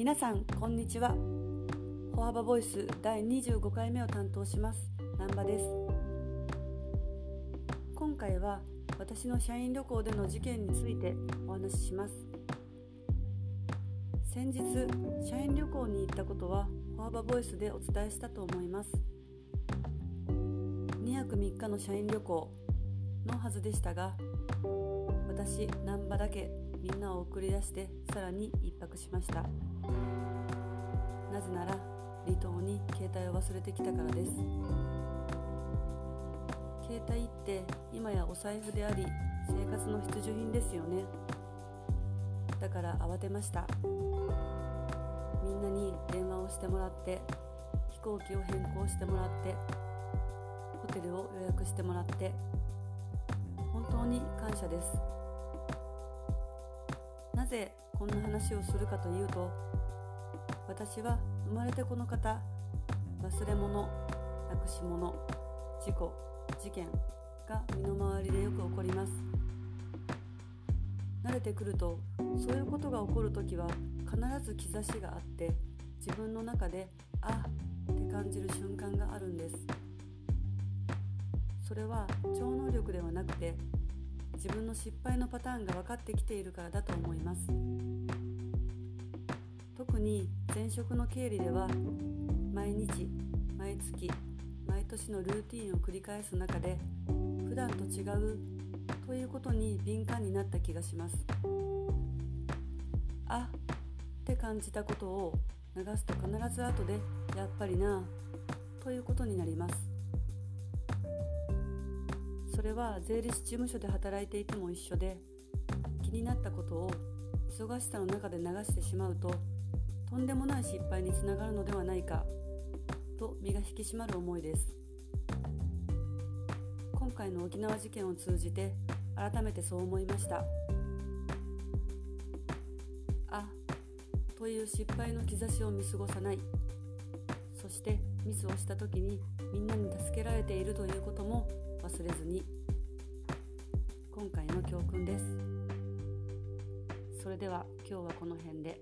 皆さんこんにちは。歩幅ボイス第25回目を担当します。南波です。今回は私の社員旅行での事件についてお話しします。先日社員旅行に行ったことは歩幅ボイスでお伝えしたと思います。2泊3日の社員旅行のはずでしたが私難波だけみんなを送り出してさらに1泊しました。なぜなら離島に携帯を忘れてきたからです。携帯って今やお財布であり生活の必需品ですよね。だから慌てました。みんなに電話をしてもらって飛行機を変更してもらってホテルを予約してもらって当に感謝です。なぜこんな話をするかというと私は生まれてこの方忘れ物なくし物事故事件が身の回りでよく起こります。慣れてくるとそういうことが起こる時は必ず兆しがあって自分の中であって感じる瞬間があるんです。それは超能力ではなくて自分の失敗のパターンが分かってきているからだと思います。特に前職の経理では毎日毎月毎年のルーティンを繰り返す中で普段と違うということに敏感になった気がします。あって感じたことを流すと必ず後でやっぱりなということになります。それは税理士事務所で働いていても一緒で気になったことを忙しさの中で流してしまうととんでもない失敗につながるのではないかと身が引き締まる思いです。今回の沖縄事件を通じて改めてそう思いました。あという失敗の兆しを見過ごさない。そしてミスをした時にみんなに助けられているということも忘れずに今回の教訓ですそれでは今日はこの辺で。